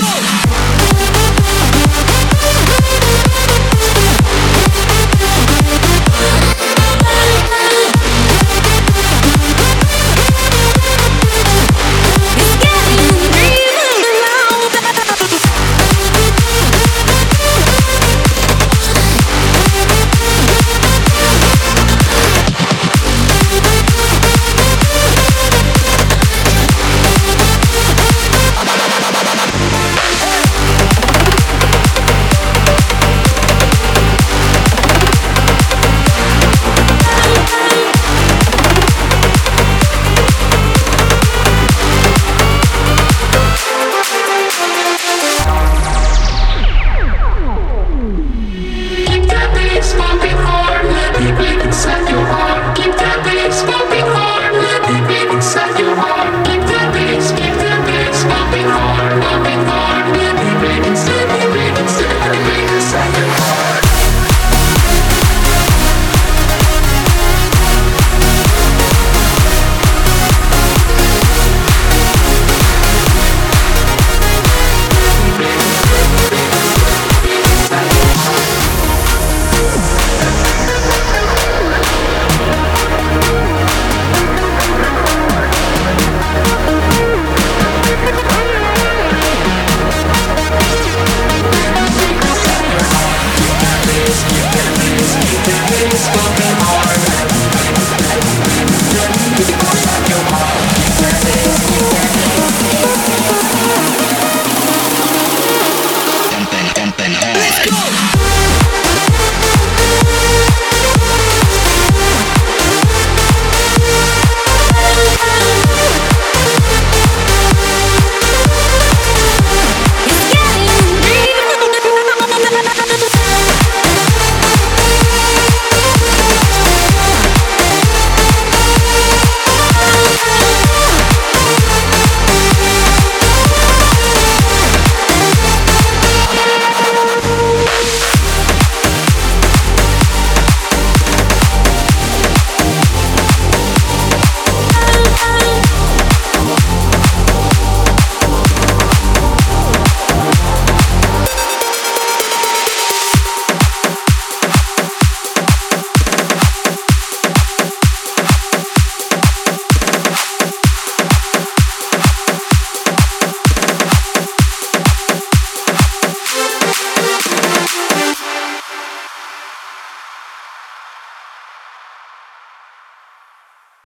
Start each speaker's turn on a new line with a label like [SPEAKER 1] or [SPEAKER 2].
[SPEAKER 1] go.